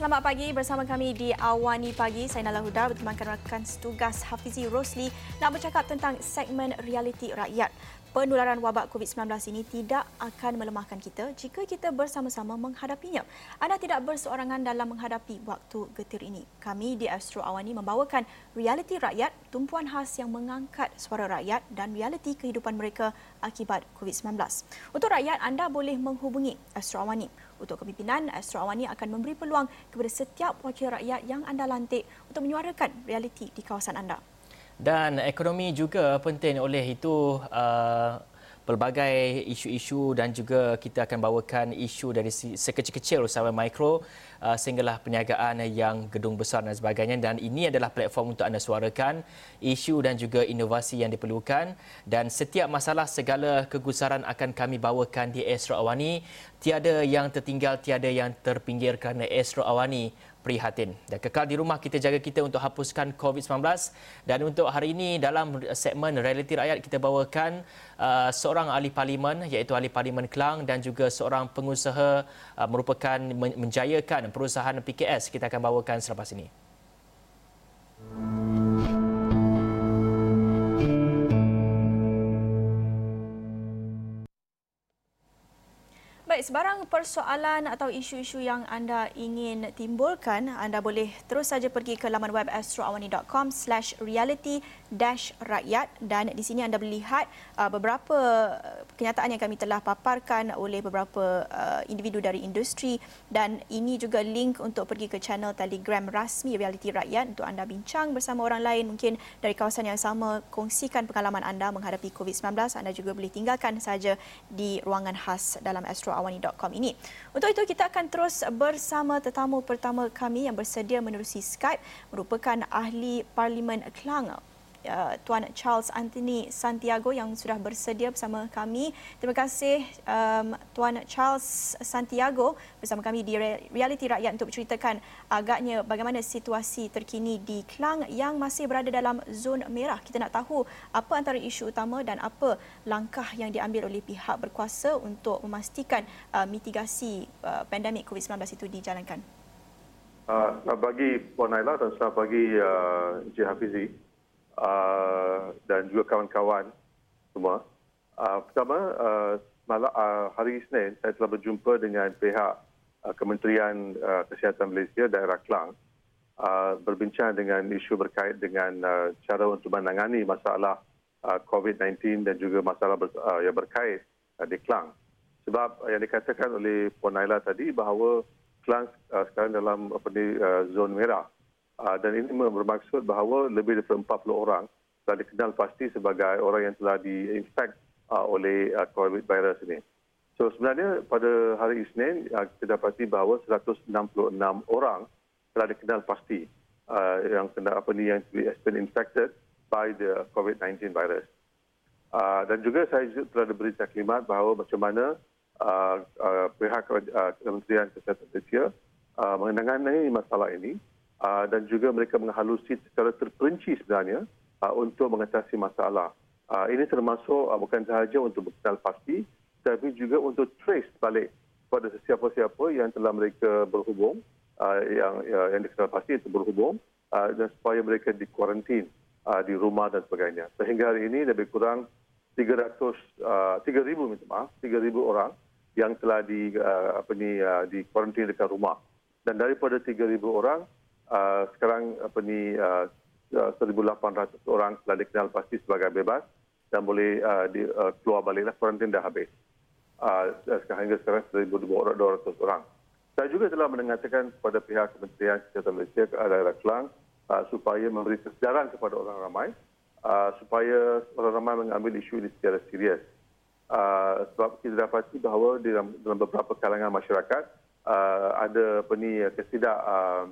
selamat pagi bersama kami di Awani Pagi. Saya Nala Huda bertemankan rakan setugas Hafizi Rosli nak bercakap tentang segmen realiti rakyat penularan wabak COVID-19 ini tidak akan melemahkan kita jika kita bersama-sama menghadapinya. Anda tidak berseorangan dalam menghadapi waktu getir ini. Kami di Astro Awani membawakan realiti rakyat, tumpuan khas yang mengangkat suara rakyat dan realiti kehidupan mereka akibat COVID-19. Untuk rakyat, anda boleh menghubungi Astro Awani. Untuk kepimpinan, Astro Awani akan memberi peluang kepada setiap wakil rakyat yang anda lantik untuk menyuarakan realiti di kawasan anda. Dan ekonomi juga penting oleh itu uh, pelbagai isu-isu dan juga kita akan bawakan isu dari sekecil-kecil sampai mikro uh, sehinggalah perniagaan yang gedung besar dan sebagainya. Dan ini adalah platform untuk anda suarakan isu dan juga inovasi yang diperlukan. Dan setiap masalah segala kegusaran akan kami bawakan di Astro Awani. Tiada yang tertinggal tiada yang terpinggir kerana Astro Awani prihatin. Dan kekal di rumah kita jaga kita untuk hapuskan COVID-19. Dan untuk hari ini dalam segmen Realiti Rakyat kita bawakan uh, seorang ahli parlimen iaitu ahli parlimen Kelang dan juga seorang pengusaha uh, merupakan menjayakan perusahaan PKS. Kita akan bawakan selepas ini. Baik, sebarang persoalan atau isu-isu yang anda ingin timbulkan, anda boleh terus saja pergi ke laman web astroawani.com slash reality dash rakyat. Dan di sini anda boleh lihat uh, beberapa kenyataan yang kami telah paparkan oleh beberapa uh, individu dari industri dan ini juga link untuk pergi ke channel telegram rasmi reality rakyat untuk anda bincang bersama orang lain mungkin dari kawasan yang sama kongsikan pengalaman anda menghadapi COVID-19 anda juga boleh tinggalkan saja di ruangan khas dalam Astro awani.com ini. Untuk itu kita akan terus bersama tetamu pertama kami yang bersedia menerusi Skype merupakan ahli Parlimen Kelang uh, Tuan Charles Anthony Santiago yang sudah bersedia bersama kami. Terima kasih um, Tuan Charles Santiago bersama kami di Realiti Rakyat untuk menceritakan agaknya bagaimana situasi terkini di Kelang yang masih berada dalam zon merah. Kita nak tahu apa antara isu utama dan apa langkah yang diambil oleh pihak berkuasa untuk memastikan uh, mitigasi uh, pandemik COVID-19 itu dijalankan. Uh, bagi Puan Naila dan selamat bagi uh, Encik Hafizi. Uh, dan juga kawan-kawan semua. Uh, pertama, uh, malam, uh, hari Isnin saya telah berjumpa dengan pihak uh, Kementerian uh, Kesihatan Malaysia daerah Kelang uh, berbincang dengan isu berkait dengan uh, cara untuk menangani masalah uh, COVID-19 dan juga masalah ber, uh, yang berkait uh, di Kelang. Sebab yang dikatakan oleh Puan Naila tadi bahawa Kelang uh, sekarang dalam apa ni, uh, zon merah. Ah, dan ini bermaksud bahawa lebih daripada 40 orang telah dikenal pasti sebagai orang yang telah diinfek ah, oleh ah, COVID virus ini. So sebenarnya pada hari Isnin kita dapati bahawa 166 orang telah dikenal pasti yang kena apa ni yang been infected by the COVID-19 virus. dan juga saya telah diberi taklimat bahawa macam mana pihak Kementerian Kesihatan Malaysia menangani masalah ini uh, dan juga mereka menghalusi secara terperinci sebenarnya uh, untuk mengatasi masalah. Uh, ini termasuk uh, bukan sahaja untuk berkenal pasti tapi juga untuk trace balik kepada sesiapa-siapa yang telah mereka berhubung uh, yang uh, yang dikenal pasti itu berhubung uh, dan supaya mereka dikuarantin uh, di rumah dan sebagainya. Sehingga hari ini lebih kurang 300 uh, 3000 minta maaf 3000 orang yang telah di uh, apa ni uh, di kuarantin dekat rumah. Dan daripada 3000 orang uh, sekarang apa ni uh, 1,800 uh, orang telah dikenal pasti sebagai bebas dan boleh uh, di, uh, keluar baliklah kuarantin dah habis. Uh, sekarang sekarang 1,200 orang. Saya juga telah mengatakan kepada pihak Kementerian Kesihatan Malaysia ke daerah Kelang uh, supaya memberi kesedaran kepada orang ramai uh, supaya orang ramai mengambil isu ini secara serius. Uh, sebab kita dapati bahawa dalam, dalam beberapa kalangan masyarakat uh, ada apa ni kesidak uh,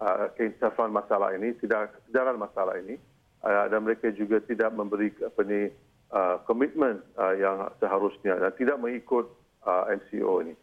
uh, keinsafan masalah ini, tidak kesedaran masalah ini uh, dan mereka juga tidak memberi apa ni uh, komitmen uh, yang seharusnya dan tidak mengikut uh, MCO ini.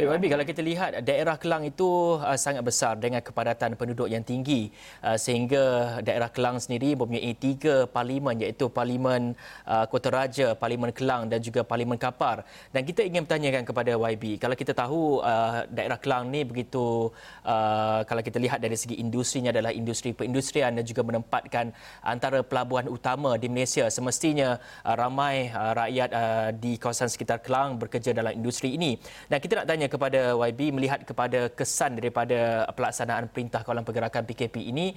Baik, Wabi, kalau kita lihat daerah Kelang itu uh, sangat besar dengan kepadatan penduduk yang tinggi uh, sehingga daerah Kelang sendiri mempunyai tiga parlimen iaitu Parlimen uh, Kota Raja, Parlimen Kelang dan juga Parlimen Kapar. Dan kita ingin bertanyakan kepada YB, kalau kita tahu uh, daerah Kelang ni begitu uh, kalau kita lihat dari segi industrinya adalah industri perindustrian dan juga menempatkan antara pelabuhan utama di Malaysia. Semestinya uh, ramai uh, rakyat uh, di kawasan sekitar Kelang bekerja dalam industri ini. Dan kita nak tanya kepada YB melihat kepada kesan daripada pelaksanaan perintah kawalan pergerakan PKP ini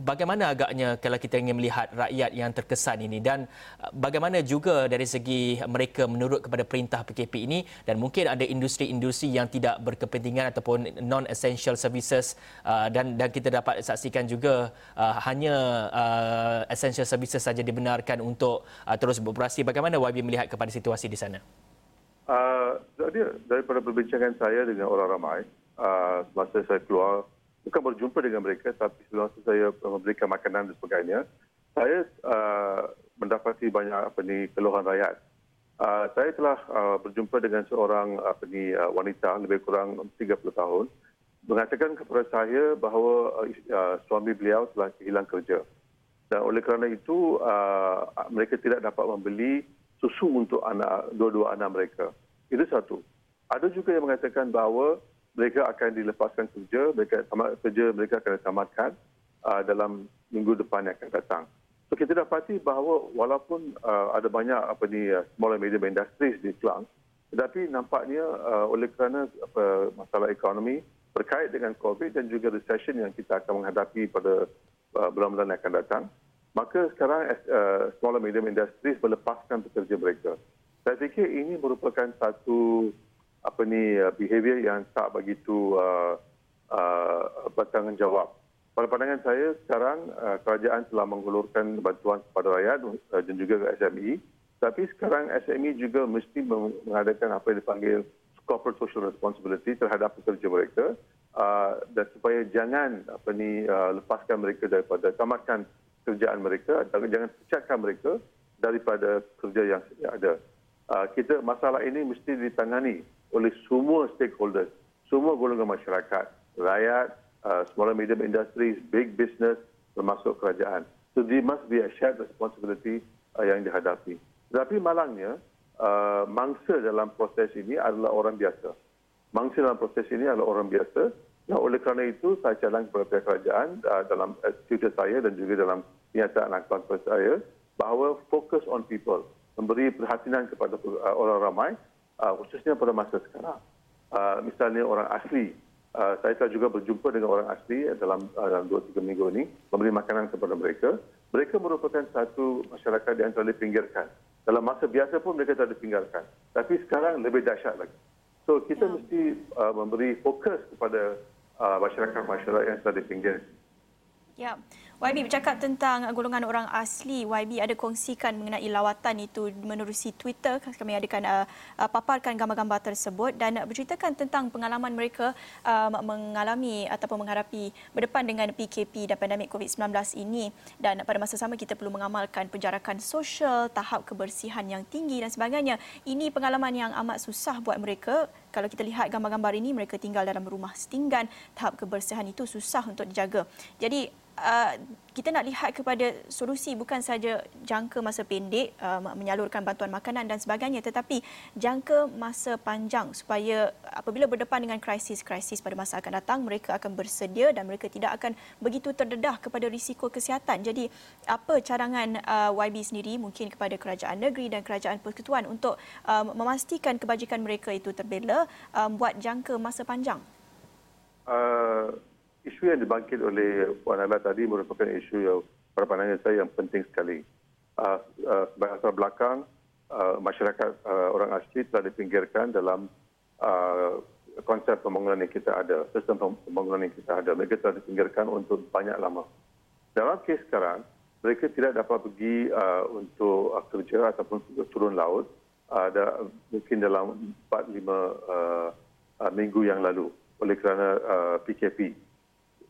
bagaimana agaknya kalau kita ingin melihat rakyat yang terkesan ini? Dan uh, bagaimana juga dari segi mereka menurut kepada perintah PKP ini? Dan mungkin ada industri-industri yang tidak berkepentingan ataupun non essential services uh, dan dan kita dapat saksikan juga uh, hanya essential services saja dibenarkan untuk terus beroperasi. Bagaimana YB melihat kepada situasi di sana Uh, jadi daripada perbincangan saya dengan orang ramai, uh, semasa saya keluar, bukan berjumpa dengan mereka, tapi semasa saya memberikan makanan dan sebagainya, saya uh, mendapati banyak apa ni keluhan rakyat. Uh, saya telah uh, berjumpa dengan seorang apa ni uh, wanita lebih kurang 30 tahun mengatakan kepada saya bahawa uh, suami beliau telah hilang kerja. Dan oleh kerana itu uh, mereka tidak dapat membeli susu untuk anak dua-dua anak mereka. Itu satu. Ada juga yang mengatakan bahawa mereka akan dilepaskan kerja, mereka tamat kerja mereka akan ditamatkan uh, dalam minggu depan yang akan datang. So kita dapati bahawa walaupun uh, ada banyak apa ni uh, small and medium industries di Kelang, tetapi nampaknya uh, oleh kerana apa, masalah ekonomi berkait dengan COVID dan juga recession yang kita akan menghadapi pada uh, bulan-bulan yang akan datang, maka sekarang uh, small and medium industries melepaskan pekerja mereka. Saya fikir ini merupakan satu apa ni uh, behavior yang tak begitu uh, uh, bertanggungjawab. Pada pandangan saya sekarang uh, kerajaan telah menghulurkan bantuan kepada rakyat uh, dan juga ke SME. Tapi sekarang SME juga mesti mengadakan apa yang dipanggil corporate social responsibility terhadap pekerja mereka uh, dan supaya jangan apa ni uh, lepaskan mereka daripada tamatkan kerjaan mereka dan jangan pecahkan mereka daripada kerja yang ada. Uh, kita masalah ini mesti ditangani oleh semua stakeholders, semua golongan masyarakat, rakyat, uh, small and medium industries, big business termasuk kerajaan. So there must be a shared responsibility uh, yang dihadapi. Tetapi malangnya, uh, mangsa dalam proses ini adalah orang biasa. Mangsa dalam proses ini adalah orang biasa. Nah, oleh kerana itu, saya calon kepada pihak kerajaan uh, dalam Twitter saya dan juga dalam kenyataan aktual saya bahawa fokus on people, memberi perhatian kepada uh, orang ramai, uh, khususnya pada masa sekarang. Uh, misalnya orang asli, uh, saya telah juga berjumpa dengan orang asli dalam uh, dalam dua tiga minggu ini, memberi makanan kepada mereka. Mereka merupakan satu masyarakat yang telah dipinggirkan. Dalam masa biasa pun mereka telah dipinggirkan. Tapi sekarang lebih dahsyat lagi. So kita ya. mesti uh, memberi fokus kepada uh, masyarakat-masyarakat yang telah dipinggirkan. Ya. YB bercakap tentang golongan orang asli. YB ada kongsikan mengenai lawatan itu menerusi Twitter. Kami adakan uh, uh, paparkan gambar-gambar tersebut dan berceritakan tentang pengalaman mereka uh, mengalami ataupun menghadapi berdepan dengan PKP dan pandemik COVID-19 ini. Dan pada masa sama kita perlu mengamalkan penjarakan sosial, tahap kebersihan yang tinggi dan sebagainya. Ini pengalaman yang amat susah buat mereka. Kalau kita lihat gambar-gambar ini, mereka tinggal dalam rumah setinggan. Tahap kebersihan itu susah untuk dijaga. Jadi uh, kita nak lihat kepada solusi bukan saja jangka masa pendek uh, menyalurkan bantuan makanan dan sebagainya tetapi jangka masa panjang supaya apabila berdepan dengan krisis-krisis pada masa akan datang mereka akan bersedia dan mereka tidak akan begitu terdedah kepada risiko kesihatan. Jadi apa cadangan uh, YB sendiri mungkin kepada kerajaan negeri dan kerajaan persekutuan untuk uh, memastikan kebajikan mereka itu terbela um, buat jangka masa panjang? Uh isu yang dibangkit oleh Puan Nala tadi merupakan isu yang pada pandangan saya yang penting sekali. Uh, uh, sebagai asal belakang, uh, masyarakat uh, orang asli telah dipinggirkan dalam uh, konsep pembangunan yang kita ada, sistem pembangunan yang kita ada. Mereka telah dipinggirkan untuk banyak lama. Dalam kes sekarang, mereka tidak dapat pergi uh, untuk uh, kerja ataupun turun laut uh, da, mungkin dalam 4-5 uh, uh, minggu yang lalu oleh kerana uh, PKP.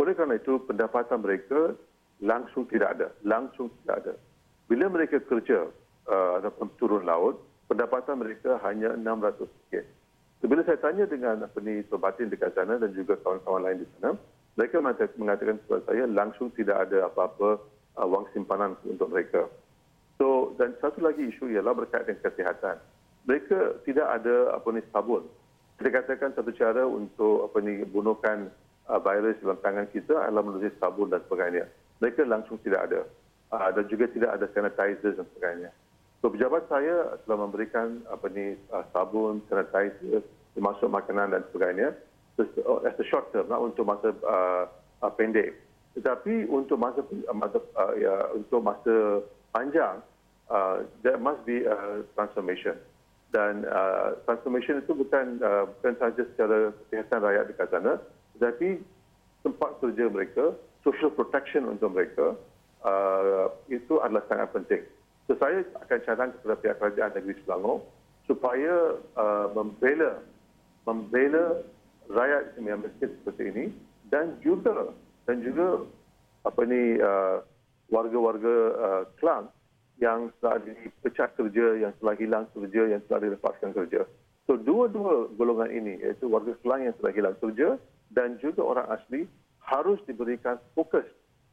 Oleh kerana itu, pendapatan mereka langsung tidak ada. Langsung tidak ada. Bila mereka kerja uh, ataupun turun laut, pendapatan mereka hanya 600 ringgit. So, bila saya tanya dengan apa ni Batin dekat sana dan juga kawan-kawan lain di sana, mereka mengatakan kepada saya langsung tidak ada apa-apa uh, wang simpanan untuk mereka. So dan satu lagi isu ialah berkaitan kesihatan. Mereka tidak ada apa ni sabun. Kita katakan satu cara untuk apa ni bunuhkan uh, virus dalam tangan kita adalah melalui sabun dan sebagainya. Mereka langsung tidak ada. Uh, dan juga tidak ada sanitizer dan sebagainya. So pejabat saya telah memberikan apa ni uh, sabun, sanitizer, termasuk makanan dan sebagainya uh, as a short term, lah, untuk masa uh, uh, pendek. Tetapi untuk masa, uh, masa uh, ya, untuk masa panjang, uh, there must be a transformation. Dan uh, transformation itu bukan uh, bukan sahaja secara kesihatan rakyat di sana, tetapi tempat kerja mereka, social protection untuk mereka, uh, itu adalah sangat penting. So, saya akan cadang kepada pihak kerajaan negeri Selangor supaya uh, membela membela rakyat yang miskin seperti ini dan juga dan juga apa ni uh, warga-warga uh, Kelang yang telah dipecat kerja, yang telah hilang kerja, yang telah dilepaskan kerja. So dua-dua golongan ini iaitu warga Kelang yang telah hilang kerja dan juga orang asli harus diberikan fokus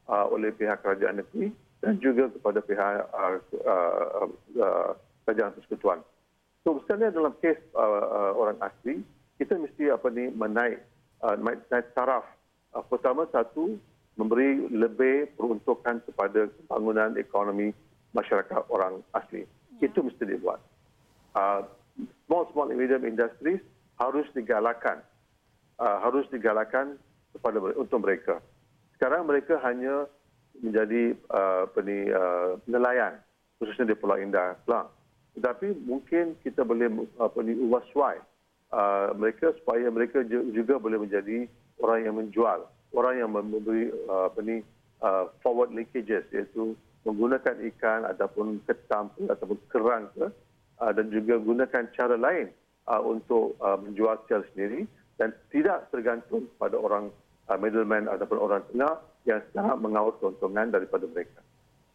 uh, oleh pihak kerajaan negeri dan juga kepada pihak uh, uh, uh, kerajaan persekutuan. So sebenarnya dalam kes uh, uh, orang asli, kita mesti apa ni menaik uh, naik taraf. Uh, pertama satu memberi lebih peruntukan kepada pembangunan ekonomi masyarakat orang asli. Ya. Itu mesti dibuat. Uh, small small and medium industries harus digalakkan. Uh, harus digalakkan kepada untuk mereka. Sekarang mereka hanya menjadi uh, peni, uh, nelayan khususnya di Pulau Indah Kelang. Tetapi mungkin kita boleh apa ni uh, mereka supaya mereka juga boleh menjadi orang yang menjual, orang yang memberi uh, apa ni uh, forward linkages iaitu menggunakan ikan ataupun ketam ataupun kerang ke, uh, dan juga gunakan cara lain uh, untuk uh, menjual secara sendiri dan tidak tergantung pada orang uh, middleman ataupun orang tengah yang sangat mengawal keuntungan daripada mereka.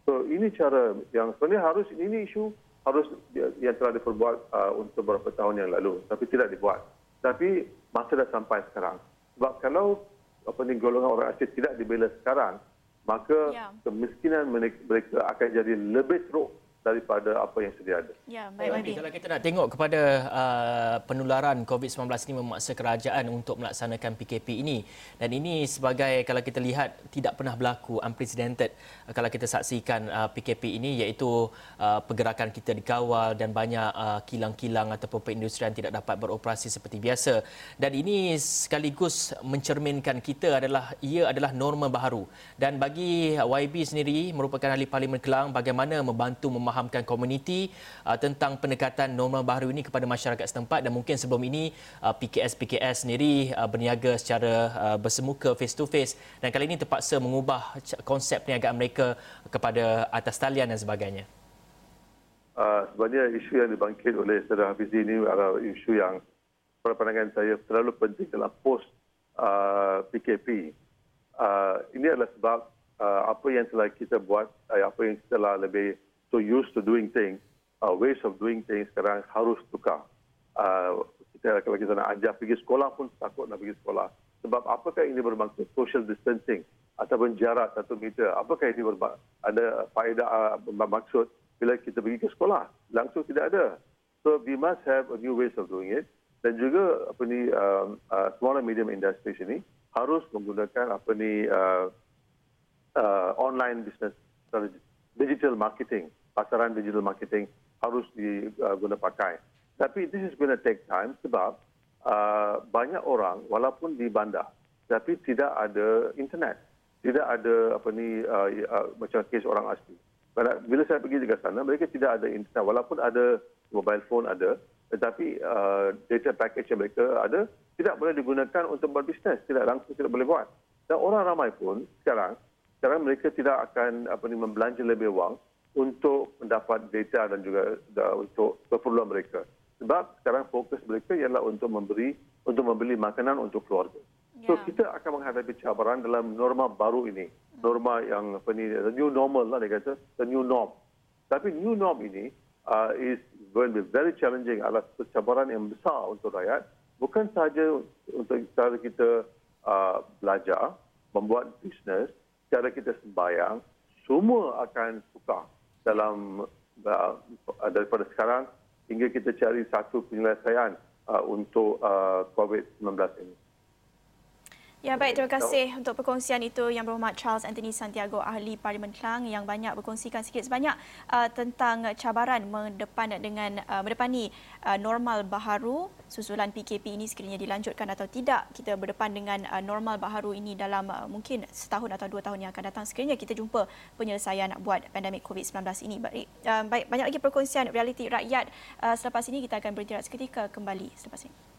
So ini cara yang sebenarnya harus ini isu harus yang telah diperbuat uh, untuk beberapa tahun yang lalu tapi tidak dibuat. Tapi masa dah sampai sekarang. Sebab kalau apa ni golongan orang asli tidak dibela sekarang, maka ya. kemiskinan mereka akan jadi lebih teruk daripada apa yang sedia ada. Ya, baik Madi. Kalau kita nak tengok kepada uh, penularan COVID-19 ini memaksa kerajaan untuk melaksanakan PKP ini dan ini sebagai kalau kita lihat tidak pernah berlaku unprecedented uh, kalau kita saksikan uh, PKP ini iaitu uh, pergerakan kita dikawal dan banyak uh, kilang-kilang ataupun perindustrian tidak dapat beroperasi seperti biasa dan ini sekaligus mencerminkan kita adalah ia adalah norma baru dan bagi YB sendiri merupakan ahli parlimen Kelang bagaimana membantu memahami memahamkan komuniti uh, tentang pendekatan normal baru ini kepada masyarakat setempat dan mungkin sebelum ini uh, PKS-PKS sendiri uh, berniaga secara uh, bersemuka face to face dan kali ini terpaksa mengubah konsep perniagaan mereka kepada atas talian dan sebagainya. Uh, sebenarnya isu yang dibangkit oleh Saudara Hafizi ini adalah isu yang pada pandangan saya terlalu penting dalam post uh, PKP. Uh, ini adalah sebab uh, apa yang telah kita buat, uh, apa yang telah lebih so used to doing things, uh, ways of doing things sekarang harus tukar. Uh, kita kalau kita nak ajar pergi sekolah pun takut nak pergi sekolah. Sebab apakah ini bermaksud social distancing ataupun jarak satu meter? Apakah ini ada faedah uh, bermaksud bila kita pergi ke sekolah? Langsung tidak ada. So we must have a new ways of doing it. Dan juga apa ni um, uh, small and medium industries ini harus menggunakan apa ni uh, uh, online business strategy digital marketing, pasaran digital marketing harus diguna uh, pakai. Tapi this is going to take time sebab uh, banyak orang walaupun di bandar tapi tidak ada internet, tidak ada apa ni uh, uh, macam kes orang asli. Bila saya pergi ke sana, mereka tidak ada internet walaupun ada mobile phone ada, tetapi uh, data package yang mereka ada tidak boleh digunakan untuk berbisnes, tidak langsung tidak boleh buat. Dan orang ramai pun sekarang sekarang mereka tidak akan apa ni membelanja lebih wang untuk mendapat data dan juga untuk keperluan mereka. Sebab sekarang fokus mereka ialah untuk memberi untuk membeli makanan untuk keluarga. Yeah. So ya. kita akan menghadapi cabaran dalam norma baru ini. Norma yang apa ni the new normal lah dia kata, the new norm. Tapi new norm ini uh, is going to be very challenging adalah cabaran yang besar untuk rakyat bukan sahaja untuk cara kita uh, belajar, membuat bisnes, cara kita sembayang, semua akan tukar dalam uh, daripada sekarang hingga kita cari satu penyelesaian uh, untuk uh, COVID-19 ini. Ya baik, terima kasih untuk perkongsian itu Yang Berhormat Charles Anthony Santiago, Ahli Parlimen Kelang yang banyak berkongsikan sikit sebanyak uh, tentang cabaran mendepan dengan uh, mendepani uh, normal baharu susulan PKP ini sekiranya dilanjutkan atau tidak. Kita berdepan dengan uh, normal baharu ini dalam uh, mungkin setahun atau dua tahun yang akan datang sekiranya kita jumpa penyelesaian buat pandemik COVID-19 ini. Baik, uh, baik banyak lagi perkongsian realiti rakyat uh, selepas ini kita akan berhenti seketika kembali selepas ini.